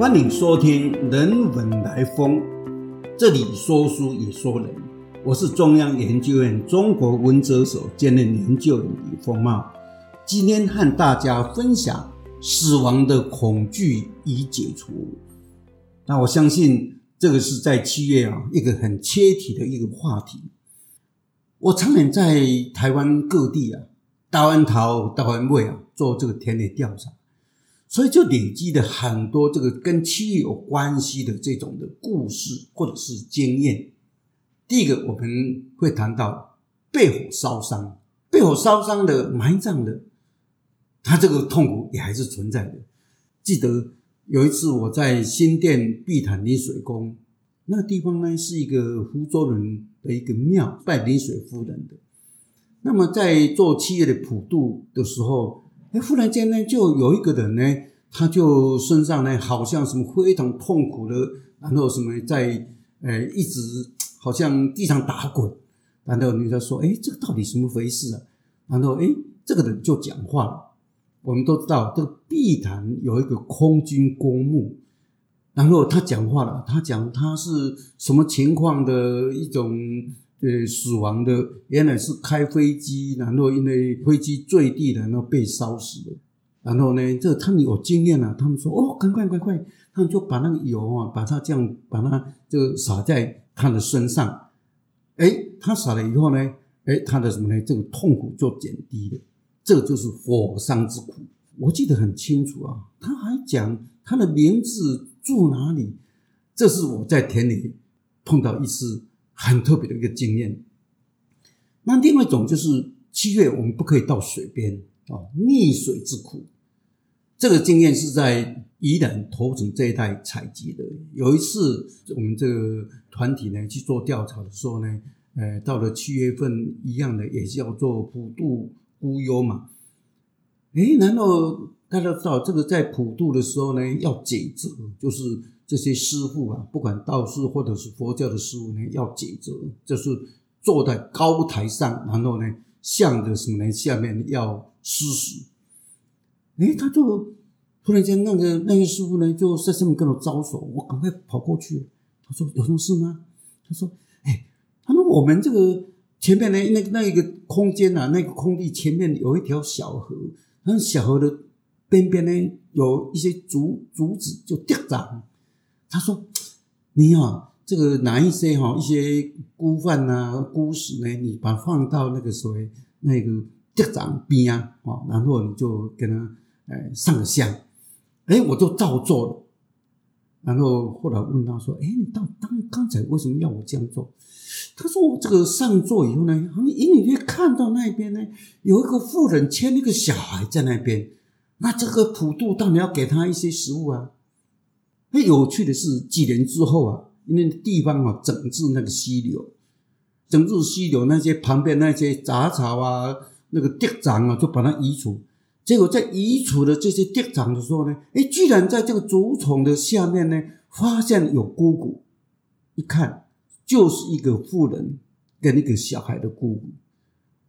欢迎收听《人文来风》，这里说书也说人。我是中央研究院中国文哲所兼任研究员李丰茂，今天和大家分享死亡的恐惧已解除。那我相信这个是在七月啊一个很切题的一个话题。我常年在台湾各地啊，大湾桃、大湾尾啊做这个田野调查。所以就累积了很多这个跟七有关系的这种的故事或者是经验。第一个我们会谈到被火烧伤，被火烧伤的埋葬的，他这个痛苦也还是存在的。记得有一次我在新店碧潭临水宫，那个地方呢是一个福州人的一个庙，拜临水夫人的。那么在做七月的普渡的时候。哎，忽然间呢，就有一个人呢，他就身上呢，好像什么非常痛苦的，然后什么在，呃，一直好像地上打滚。然后女的说：“哎，这个到底什么回事啊？”然后哎，这个人就讲话了。我们都知道，这个碧潭有一个空军公墓，然后他讲话了，他讲他是什么情况的一种。呃，死亡的原来是开飞机，然后因为飞机坠地，然后被烧死了。然后呢，这他们有经验了，他们说：“哦，赶快，赶快！”他们就把那个油啊，把它这样，把它就洒在他的身上。哎，他洒了以后呢，哎，他的什么呢？这个痛苦就减低了。这就是火伤之苦，我记得很清楚啊。他还讲他的名字住哪里，这是我在田里碰到一次。很特别的一个经验。那另外一种就是七月我们不可以到水边啊，溺水之苦。这个经验是在宜兰头城这一带采集的。有一次我们这个团体呢去做调查的时候呢，呃，到了七月份一样的也是要做普渡孤幽嘛。哎，难道大家知道这个在普渡的时候呢要解责，就是。这些师傅啊，不管道士或者是佛教的师傅呢，要解责，就是坐在高台上，然后呢，向着什么呢？下面要施食。哎，他就突然间，那个那个师傅呢，就在上面跟我招手，我赶快跑过去。他说：“有什么事吗？”他说：“哎，他说我们这个前面呢，那那一个空间啊，那个空地前面有一条小河，那小河的边边呢，有一些竹竹子就跌长。”他说：“你啊，这个拿一些哈一些菇饭呐、菇食呢，你把放到那个所谓那个地长边啊，哦，然后你就给他哎上香，哎，我就照做了。然后后来问他说：，哎，你到当刚才为什么要我这样做？他说：我这个上座以后呢，你隐隐约看到那边呢有一个妇人牵一个小孩在那边，那这个普渡当然要给他一些食物啊。”那有趣的是，几年之后啊，因为地方啊整治那个溪流，整治溪流那些旁边那些杂草啊，那个地长啊，就把它移除。结果在移除的这些地长的时候呢，哎，居然在这个竹丛的下面呢，发现有姑姑。一看，就是一个妇人跟一个小孩的姑姑。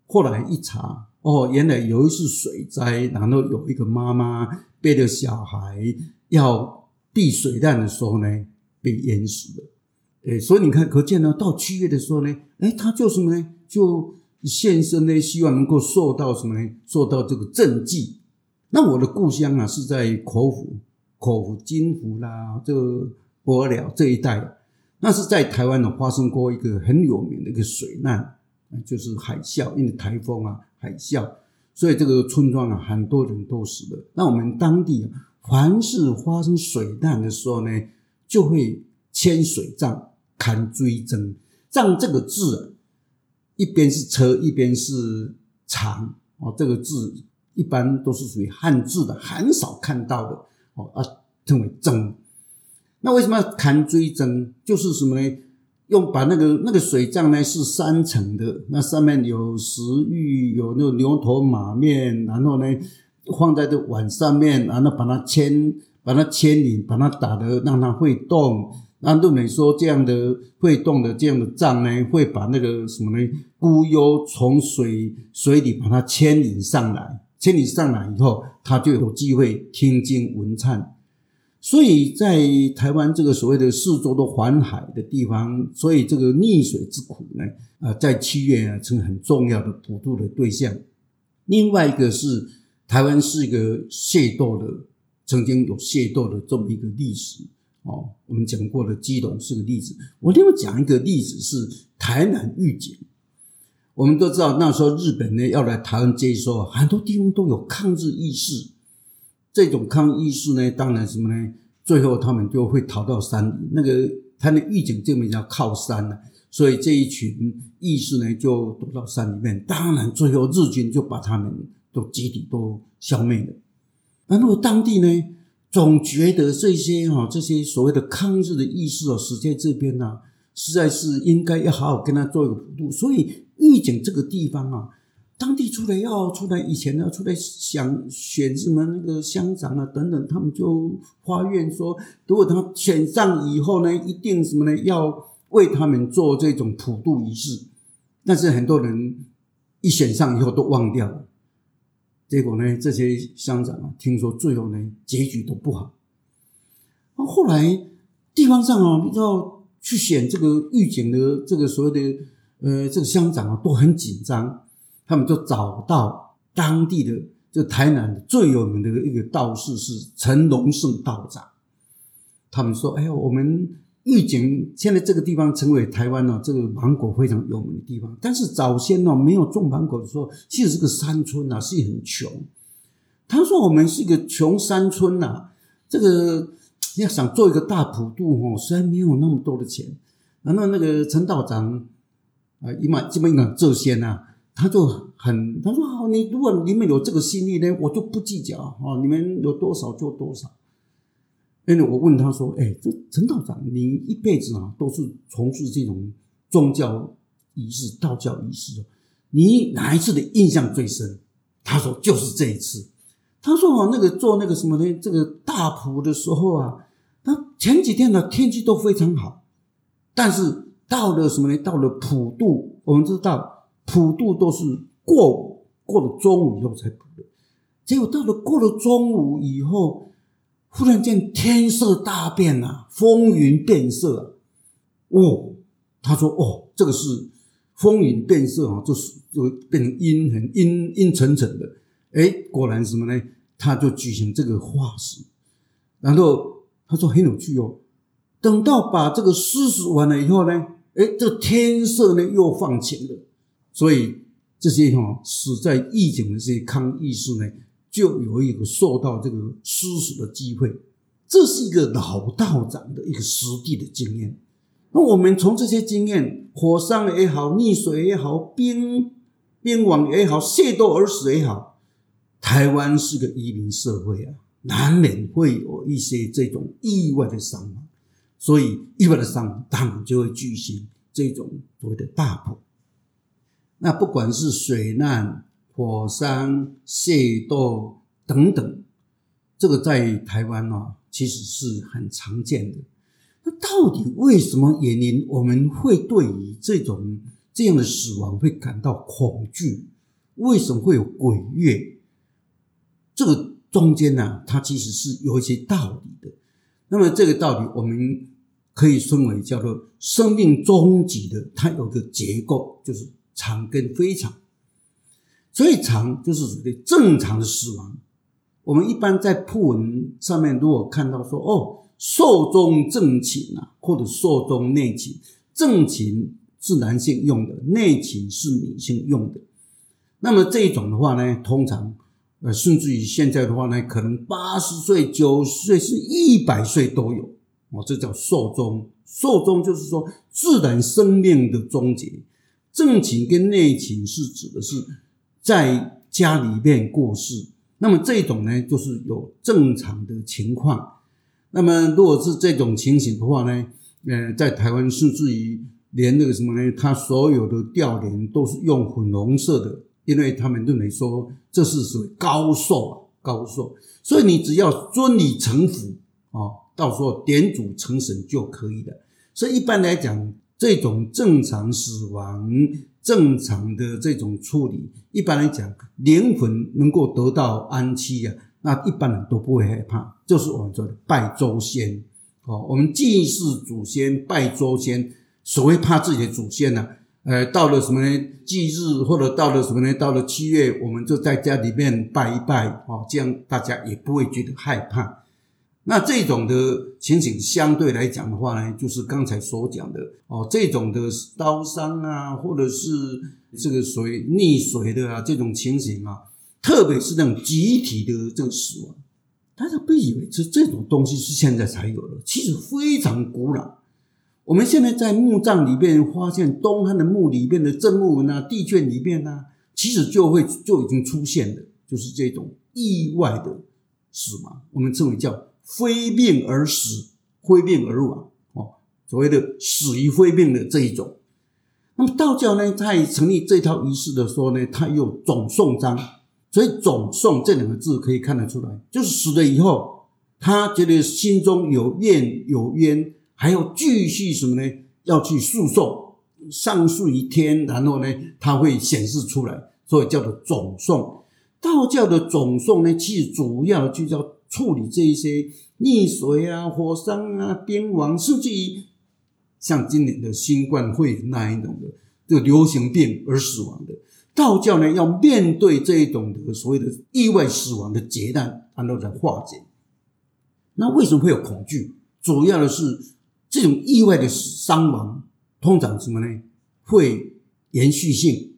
后来一查，哦，原来有一次水灾，然后有一个妈妈背着小孩要。避水难的时候呢，被淹死了。诶，所以你看，可见呢，到七月的时候呢，诶，他就什么呢？就献身呢，希望能够受到什么呢？受到这个政绩。那我的故乡啊，是在口府、口府、金湖啦，这个博了这一带。那是在台湾呢，发生过一个很有名的一个水难，就是海啸，因为台风啊，海啸，所以这个村庄啊，很多人都死了。那我们当地啊。凡是发生水难的时候呢，就会牵水杖、看追征。杖这个字，一边是车，一边是长哦。这个字一般都是属于汉字的，很少看到的哦啊，称为征。那为什么要看追征？就是什么呢？用把那个那个水杖呢是三层的，那上面有石玉，有那个牛头马面，然后呢。放在这碗上面，然后把它牵，把它牵引，把它打得让它会动。那陆美说，这样的会动的这样的杖呢，会把那个什么呢？孤幽从水水里把它牵引上来，牵引上来以后，他就有机会听经闻忏。所以在台湾这个所谓的四周都环海的地方，所以这个溺水之苦呢，啊，在七月啊成很重要的普渡的对象。另外一个是台湾是一个械斗的，曾经有械斗的这么一个历史哦。我们讲过的基隆是个例子。我另外讲一个例子是台南预警。我们都知道那时候日本呢要来台湾接收，很多地方都有抗日意识。这种抗日意识呢，当然什么呢？最后他们就会逃到山里。那个他的预警这边叫靠山了。所以这一群义士呢，就躲到山里面。当然，最后日军就把他们都集体都消灭了。然后当地呢，总觉得这些哈这些所谓的抗日的义士哦，死在这边呢，实在是应该要好好跟他做一个普渡。所以预警这个地方啊，当地出来要出来以前要出来想选什么那个乡长啊等等，他们就发愿说，如果他选上以后呢，一定什么呢要。为他们做这种普渡仪式，但是很多人一选上以后都忘掉了。结果呢，这些乡长啊，听说最后呢结局都不好。那后来地方上啊，要去选这个预警的这个所谓的呃这个乡长啊，都很紧张。他们就找到当地的就台南最有名的一个道士是陈龙胜道长。他们说：“哎呀，我们。”预警现在这个地方成为台湾呢这个芒果非常有名的地方，但是早先呢没有种芒果的时候，其实是个山村呐，是很穷。他说我们是一个穷山村呐，这个要想做一个大普渡哦，虽然没有那么多的钱。然后那个陈道长啊，一马基本上这些呐，他就很他说好，你如果你们有这个心意呢，我就不计较哦，你们有多少就多少。因为我问他说：“哎，这陈道长，你一辈子啊都是从事这种宗教仪式、道教仪式，你哪一次的印象最深？”他说：“就是这一次。”他说：“哦，那个做那个什么呢？这个大普的时候啊，他前几天呢天气都非常好，但是到了什么呢？到了普渡，我们知道普渡都是过过了中午以后才普的，结果到了过了中午以后。”忽然间天色大变啊，风云变色。哦，他说：“哦，这个是风云变色啊，就是就变成阴很阴阴沉沉的。”哎，果然什么呢？他就举行这个化石，然后他说很有趣哦。等到把这个施食完了以后呢，哎，这天色呢又放晴了。所以这些哈死在义警的这些抗义士呢。就有一个受到这个施舍的机会，这是一个老道长的一个实地的经验。那我们从这些经验，火山也好，溺水也好，冰冰网也好，械斗而死也好，台湾是个移民社会啊，难免会有一些这种意外的伤亡，所以意外的伤亡当然就会举行这种所谓的大普。那不管是水难。火山械斗等等，这个在台湾呢，其实是很常见的。那到底为什么原因我们会对于这种这样的死亡会感到恐惧？为什么会有鬼月？这个中间呢，它其实是有一些道理的。那么这个道理，我们可以称为叫做生命终极的，它有个结构，就是长跟非常。最长就是属于正常的死亡。我们一般在铺文上面，如果看到说哦，寿终正寝啊，或者寿终内寝，正寝是男性用的，内寝是女性用的。那么这种的话呢，通常呃，甚至于现在的话呢，可能八十岁、九十岁是一百岁都有哦，这叫寿终。寿终就是说自然生命的终结。正寝跟内寝是指的是。在家里面过世，那么这种呢，就是有正常的情况。那么如果是这种情形的话呢，呃，在台湾甚至于连那个什么呢，他所有的吊帘都是用粉红色的，因为他们认为说这是属于高寿啊，高寿。所以你只要遵礼成服啊，到时候点主成神就可以了。所以一般来讲，这种正常死亡。正常的这种处理，一般来讲，灵魂能够得到安息啊，那一般人都不会害怕，就是我们说的拜周先。哦，我们祭祀祖先、拜周先，所谓怕自己的祖先呢？呃，到了什么呢？忌日或者到了什么呢？到了七月，我们就在家里面拜一拜，哦，这样大家也不会觉得害怕。那这种的情形相对来讲的话呢，就是刚才所讲的哦，这种的刀伤啊，或者是这个所谓溺水的啊，这种情形啊，特别是那种集体的这个死亡。大家不以为这这种东西是现在才有的，其实非常古老。我们现在在墓葬里面发现东汉的墓里面的正墓文啊、地卷里面呢，其实就会就已经出现的，就是这种意外的死亡，我们称为叫非病而死、非病而亡哦，所谓的死于非病的这一种。那么道教呢，在成立这套仪式的时候呢，它有总送章。所以“总送”这两个字可以看得出来，就是死了以后，他觉得心中有怨有冤，还要继续什么呢？要去诉讼，上诉于天，然后呢，他会显示出来，所以叫做总送。道教的总送呢，其实主要就叫处理这一些溺水啊、火山啊、边亡，甚至于像今年的新冠肺炎那一种的这个流行病而死亡的。道教呢，要面对这一种的所谓的意外死亡的劫难，然后来化解。那为什么会有恐惧？主要的是这种意外的伤亡，通常什么呢？会延续性。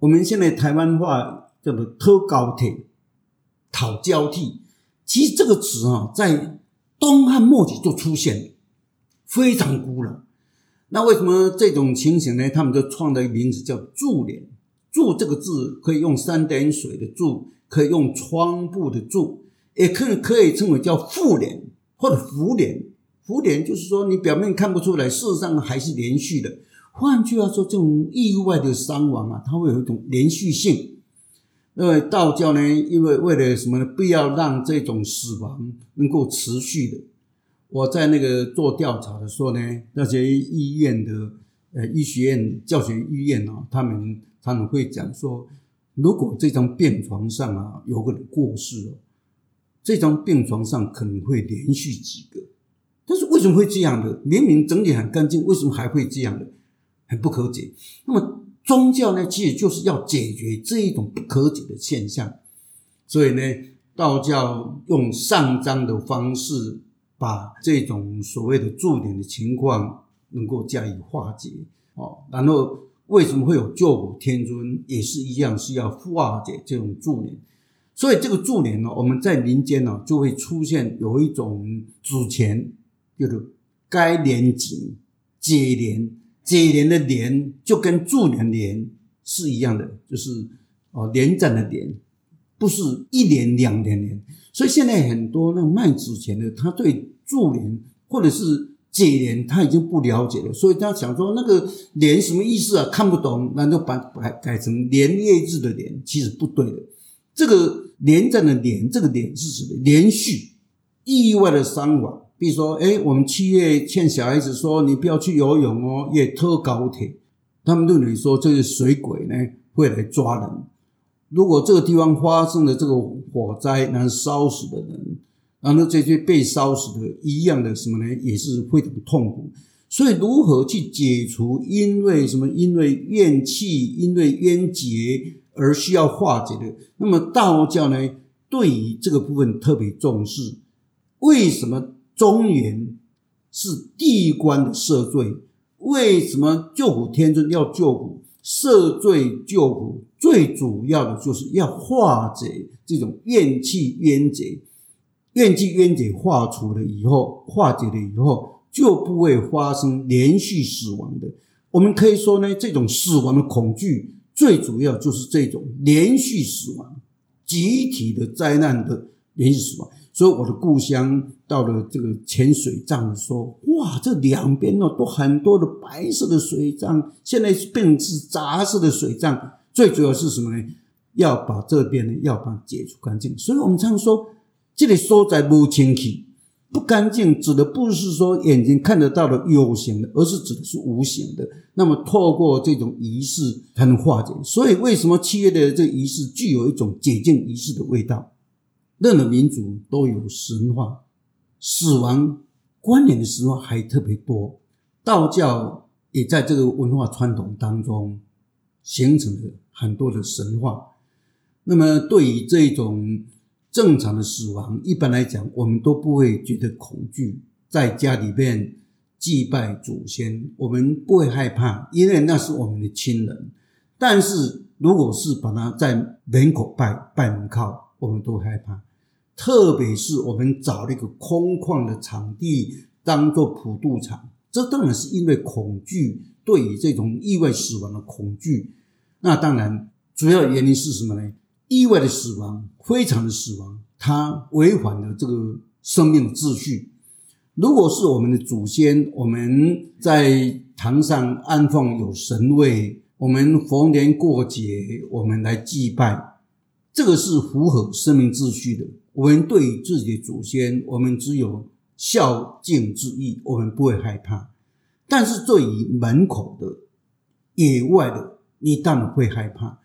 我们现在台湾话叫做“偷高铁”、“讨交替”，其实这个词啊，在东汉末期就出现了，非常古老。那为什么这种情形呢？他们就创了一个名字叫“柱联”。柱这个字可以用三点水的柱，可以用窗布的柱，也可以可以称为叫复联或者浮联。浮联就是说你表面看不出来，事实上还是连续的。换句话说，这种意外的伤亡啊，它会有一种连续性。因为道教呢，因为为了什么呢？不要让这种死亡能够持续的。我在那个做调查的时候呢，那些医院的呃医学院、教学医院啊，他们。他们会讲说，如果这张病床上啊有个人过世了，这张病床上可能会连续几个。但是为什么会这样的？明明整理很干净，为什么还会这样的？很不可解。那么宗教呢，其实就是要解决这一种不可解的现象。所以呢，道教用上章的方式，把这种所谓的驻点的情况能够加以化解哦，然后。为什么会有救苦天尊？也是一样，是要化解这种助念。所以这个助念呢，我们在民间呢，就会出现有一种祖前，叫做该连景解连解连的连，就跟助念连是一样的，就是哦连战的连，不是一连两连连。所以现在很多那卖纸钱的，他对助念或者是。解联他已经不了解了，所以他想说那个联什么意思啊？看不懂，那就把改改成连夜日的连，其实不对的。这个连战的连，这个连是什么？连续意外的伤亡。比如说，哎，我们七月劝小孩子说你不要去游泳哦，也特高铁，他们认为说这个水鬼呢会来抓人。如果这个地方发生了这个火灾，那烧死的人。然后这些被烧死的一样的什么呢？也是非常痛苦。所以如何去解除因为什么？因为怨气、因为冤结而需要化解的？那么道教呢，对于这个部分特别重视。为什么中原是地官的赦罪？为什么救苦天尊要救苦赦罪救苦？最主要的就是要化解这种怨气冤结。怨气冤结化除了以后，化解了以后，就不会发生连续死亡的。我们可以说呢，这种死亡的恐惧，最主要就是这种连续死亡、集体的灾难的连续死亡。所以我的故乡到了这个浅水藏的时候，哇，这两边呢都很多的白色的水藏，现在变成是杂色的水藏。最主要是什么呢？要把这边呢要把解除干净。所以我们常说。这里说在不清气，不干净，指的不是说眼睛看得到的有形的，而是指的是无形的。那么透过这种仪式才能化解。所以为什么七月的这仪式具有一种解禁仪式的味道？任何民族都有神话，死亡关联的神话还特别多。道教也在这个文化传统当中形成了很多的神话。那么，对于这种正常的死亡，一般来讲，我们都不会觉得恐惧。在家里面祭拜祖先，我们不会害怕，因为那是我们的亲人。但是，如果是把它在门口拜拜门靠，我们都害怕。特别是我们找了一个空旷的场地当做普渡场，这当然是因为恐惧，对于这种意外死亡的恐惧。那当然，主要原因是什么呢？意外的死亡，非常的死亡，它违反了这个生命的秩序。如果是我们的祖先，我们在堂上安放有神位，我们逢年过节，我们来祭拜，这个是符合生命秩序的。我们对于自己的祖先，我们只有孝敬之意，我们不会害怕。但是对于门口的、野外的，你当然会害怕。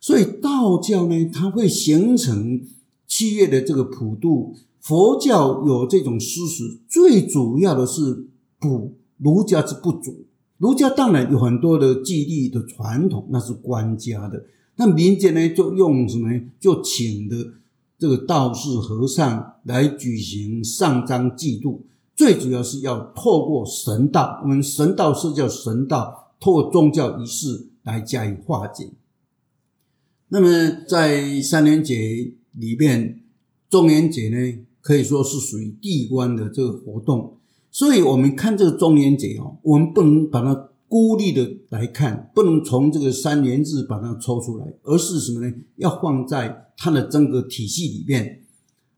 所以道教呢，它会形成七月的这个普渡；佛教有这种施食，最主要的是补儒家之不足。儒家当然有很多的祭祀的传统，那是官家的。那民间呢，就用什么呢？就请的这个道士和尚来举行上章祭度，最主要是要透过神道，我们神道是叫神道，透过宗教仪式来加以化解。那么在三年节里面，中元节呢可以说是属于地官的这个活动，所以我们看这个中元节哦，我们不能把它孤立的来看，不能从这个三年日把它抽出来，而是什么呢？要放在它的整个体系里面。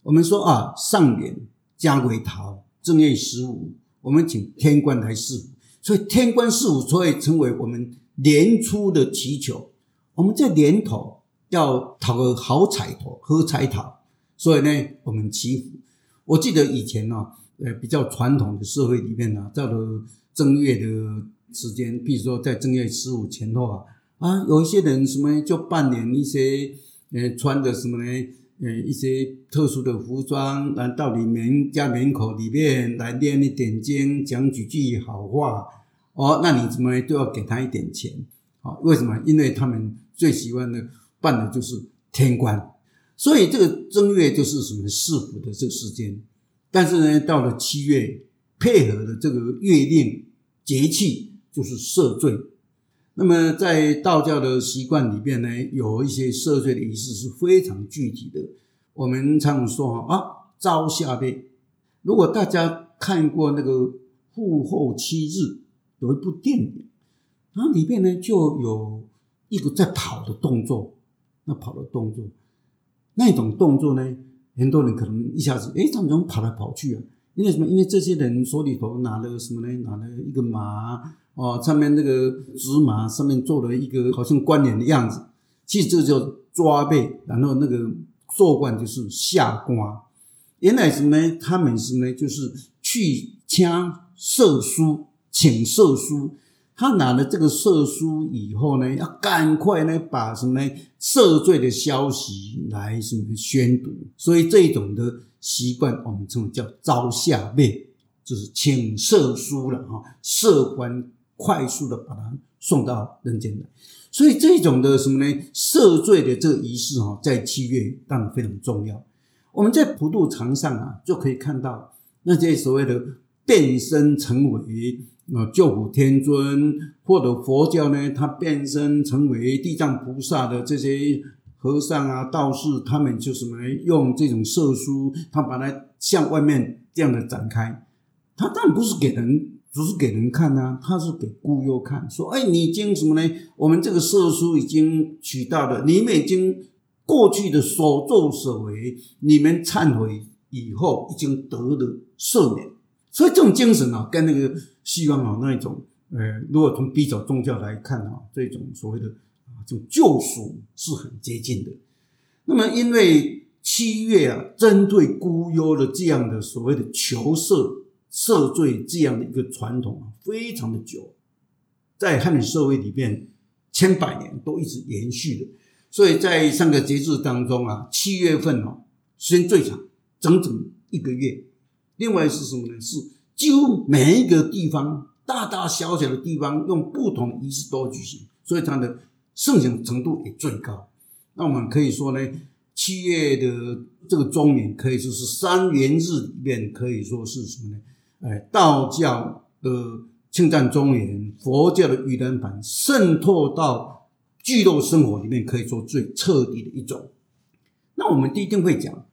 我们说啊，上元加鬼桃正月十五，我们请天官来赐福，所以天官赐福所以成为我们年初的祈求。我们在年头。要讨个好彩头，喝彩讨，所以呢，我们祈福。我记得以前呢，呃，比较传统的社会里面呢，到了正月的时间，比如说在正月十五前后啊，啊，有一些人什么就扮演一些，呃，穿着什么呢，呃，一些特殊的服装，来到你们家门口里面来念一点经，讲几句好话，哦，那你怎么都要给他一点钱，啊？为什么？因为他们最喜欢的。办的就是天官，所以这个正月就是什么四福的这个时间。但是呢，到了七月，配合的这个月令节气就是赦罪。那么在道教的习惯里边呢，有一些赦罪的仪式是非常具体的。我们常说啊，朝下辈。如果大家看过那个《父后七日》，有一部电影，然后里面呢就有一个在跑的动作。那跑的动作，那种动作呢？很多人可能一下子，哎，他们怎么跑来跑去啊？因为什么？因为这些人手里头拿了什么呢？拿了一个马哦，上面那个纸麻上面做了一个好像关联的样子。其实这叫抓背，然后那个做官就是下官。原来什么呢？他们是呢，就是去枪射书，请射书。他拿了这个赦书以后呢，要赶快呢把什么呢赦罪的消息来什么宣读，所以这种的习惯我们称为叫招下背，就是请赦书了哈，赦官快速的把它送到人间来，所以这种的什么呢赦罪的这个仪式哈，在七月当然非常重要。我们在普渡场上啊，就可以看到那些所谓的变身成为。那救苦天尊或者佛教呢，他变身成为地藏菩萨的这些和尚啊、道士，他们就什么呢？用这种色书，他把它向外面这样的展开。他当然不是给人，只是给人看呐，他是给孤幽看，说：哎，你经什么呢？我们这个色书已经取到了，你们已经过去的所作所为，你们忏悔以后，已经得了赦免。所以这种精神啊，跟那个西方啊那一种，呃，如果从比较宗教来看啊，这种所谓的啊，这种救赎是很接近的。那么，因为七月啊，针对孤幽的这样的所谓的求赦赦罪这样的一个传统啊，非常的久，在汉语社会里面千百年都一直延续的。所以在上个节日当中啊，七月份哦，时间最长，整整一个月。另外是什么呢？是几乎每一个地方，大大小小的地方，用不同仪式都举行，所以它的盛行程度也最高。那我们可以说呢，七月的这个中年可以说是三元日里面可以说是什么呢？哎，道教的庆赞中元，佛教的盂兰盆渗透到聚落生活里面，可以说最彻底的一种。那我们一定会讲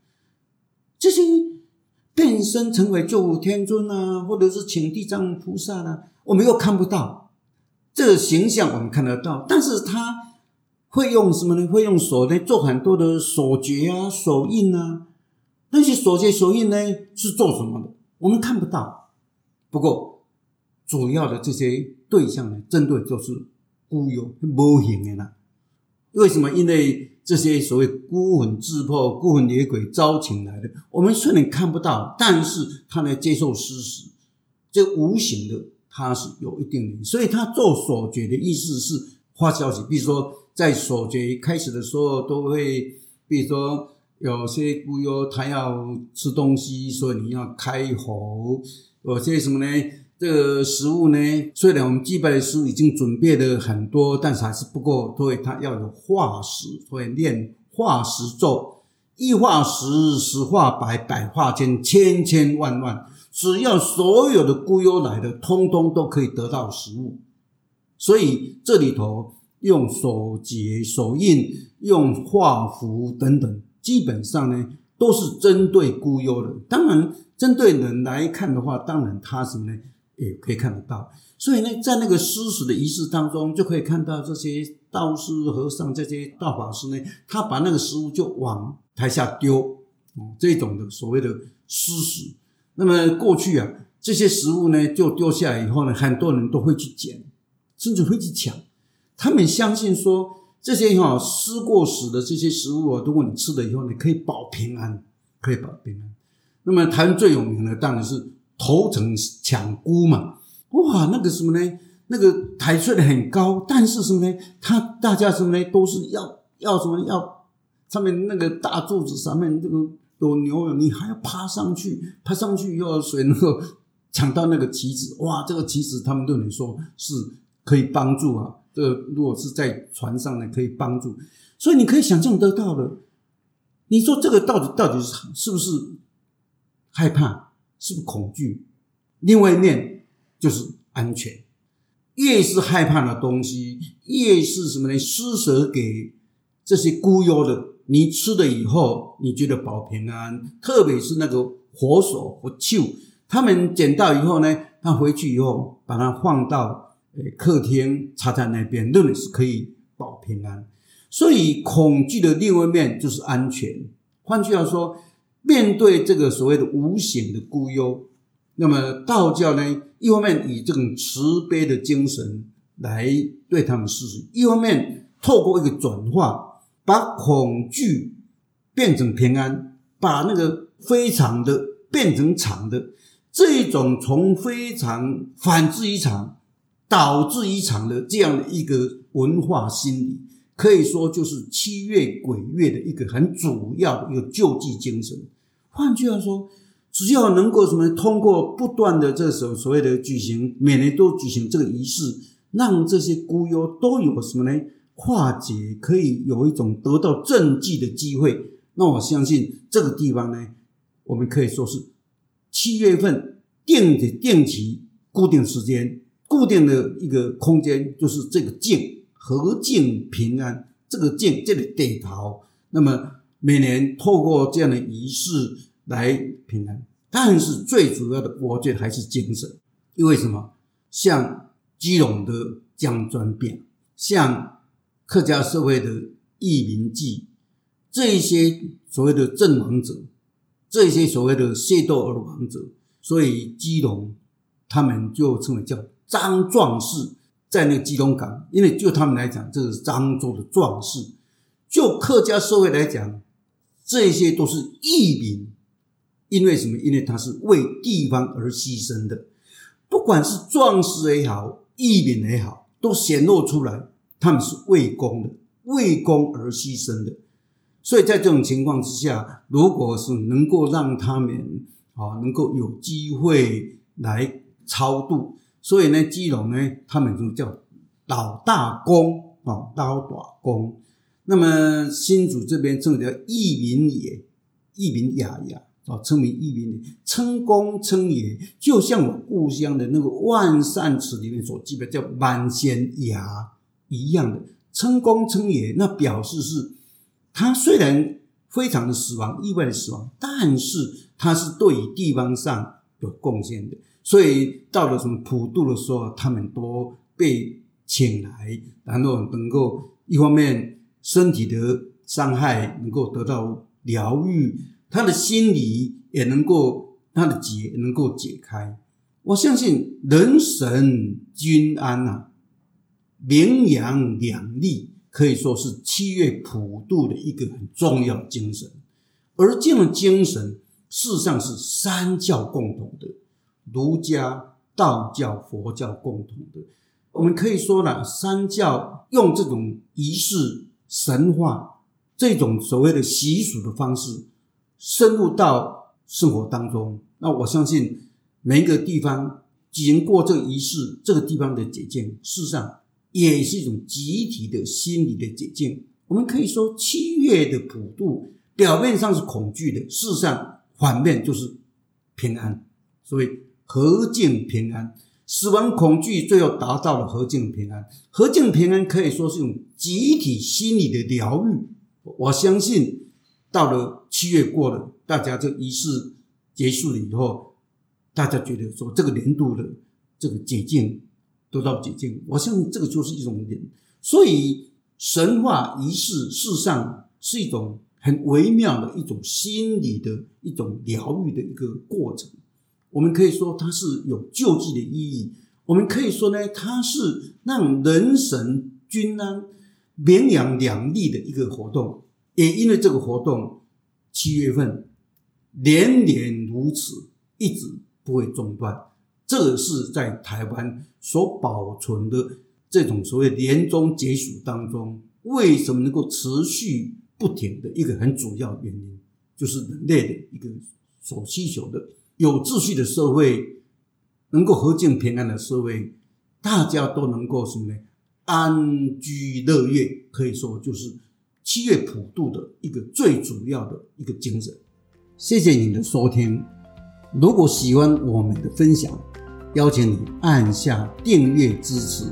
这些变身成为救苦天尊啊，或者是请地藏菩萨啊，我们又看不到这个形象，我们看得到，但是他。会用什么呢？会用手呢做很多的手诀啊、手印啊。那些手诀、手印呢是做什么的？我们看不到。不过主要的这些对象呢，针对就是孤幽、无形的啦。为什么？因为这些所谓孤魂自破、孤魂野鬼招请来的，我们虽然看不到，但是他来接受事实，这无形的他是有一定的。所以他做手诀的意思是发消息，比如说。在手诀开始的时候，都会，比如说有些孤幽他要吃东西，所以你要开喉；有些什么呢？这个食物呢，虽然我们祭拜的食物已经准备了很多，但是还是不够，所以他要有化石，所以念化石咒，一化十，十化百，百化千，千千万万，只要所有的孤幽来的，通通都可以得到食物。所以这里头。用手结、手印，用画符等等，基本上呢都是针对孤幽的。当然，针对人来看的话，当然他什么呢也可以看得到。所以呢，在那个施食的仪式当中，就可以看到这些道士、和尚、这些道法师呢，他把那个食物就往台下丢，哦，这种的所谓的施食。那么过去啊，这些食物呢就丢下来以后呢，很多人都会去捡，甚至会去抢。他们相信说，这些哈吃过死的这些食物啊，如果你吃了以后，你可以保平安，可以保平安。那么台湾最有名的当然是头城抢菇嘛，哇，那个什么呢？那个台睡的很高，但是什么呢？他大家什么呢？都是要要什么？要上面那个大柱子上面这个有牛，你还要爬上去，爬上去以后谁能够抢到那个旗子？哇，这个旗子他们对你说是可以帮助啊。这如果是在船上呢，可以帮助，所以你可以想象得到的。你说这个到底到底是是不是害怕，是不是恐惧？另外一面就是安全。越是害怕的东西，越是什么呢？施舍给这些孤幽的，你吃了以后，你觉得保平安。特别是那个火手和丘，他们捡到以后呢，他回去以后把它放到。呃客厅插在那边，认为是可以保平安。所以恐惧的另外一面就是安全。换句话说，面对这个所谓的无形的孤忧，那么道教呢，一方面以这种慈悲的精神来对他们施施，一方面透过一个转化，把恐惧变成平安，把那个非常的变成常的，这一种从非常反之一常。导致一场的这样的一个文化心理，可以说就是七月鬼月的一个很主要的一个救济精神。换句话说，只要能够什么，通过不断的这种所谓的举行，每年都举行这个仪式，让这些孤幽都有什么呢？化解，可以有一种得到政绩的机会。那我相信这个地方呢，我们可以说是七月份定的定期固定时间。固定的一个空间就是这个境和境平安，这个境这里点头。那么每年透过这样的仪式来平安，但是最主要的，我觉得还是精神。因为什么？像基隆的江专变，像客家社会的义民祭，这一些所谓的阵亡者，这些所谓的械斗而亡者，所以基隆他们就称为叫。张壮士在那个基隆港，因为就他们来讲，这是漳州的壮士。就客家社会来讲，这些都是义民。因为什么？因为他是为地方而牺牲的。不管是壮士也好，义民也好，都显露出来，他们是为公的，为公而牺牲的。所以在这种情况之下，如果是能够让他们啊能够有机会来超度，所以呢，基隆呢，他们就叫老大公啊，老大公。那么新竹这边称叫义民也，义民雅雅啊，称为义民也，称公称爷，就像我故乡的那个万善祠里面所记的叫满仙牙一样的，称公称爷，那表示是他虽然非常的死亡，意外的死亡，但是他是对于地方上有贡献的，所以到了什么普渡的时候，他们都被请来，然后能够一方面。身体的伤害能够得到疗愈，他的心理也能够他的结能够解开。我相信人神均安呐，名扬两利，可以说是七月普渡的一个很重要的精神。而这种精神，事实上是三教共同的，儒家、道教、佛教共同的。我们可以说呢，三教用这种仪式。神话这种所谓的习俗的方式深入到生活当中，那我相信每一个地方经过这个仪式，这个地方的解禁，事实上也是一种集体的心理的解禁。我们可以说，七月的普渡表面上是恐惧的，事实上反面就是平安。所以和静平安。死亡恐惧最后达到了和静平安，和静平安可以说是用集体心理的疗愈。我相信到了七月过了，大家这仪式结束了以后，大家觉得说这个年度的这个解禁得到解禁，我相信这个就是一种人。所以神话仪式事实上是一种很微妙的一种心理的一种疗愈的一个过程。我们可以说它是有救济的意义。我们可以说呢，它是让人神均安、绵阳两利的一个活动。也因为这个活动，七月份年年如此，一直不会中断。这是在台湾所保存的这种所谓年终节俗当中，为什么能够持续不停的一个很主要原因，就是人类的一个所需求的。有秩序的社会，能够和静平安的社会，大家都能够什么呢？安居乐业，可以说就是七月普渡的一个最主要的一个精神。谢谢你的收听，如果喜欢我们的分享，邀请你按下订阅支持。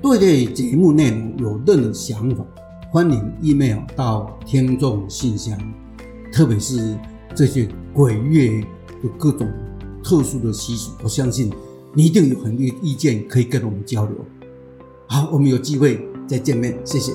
对对节目内容有任何想法，欢迎 email 到听众信箱，特别是这些鬼月。有各种特殊的习俗，我相信你一定有很多意见可以跟我们交流。好，我们有机会再见面，谢谢。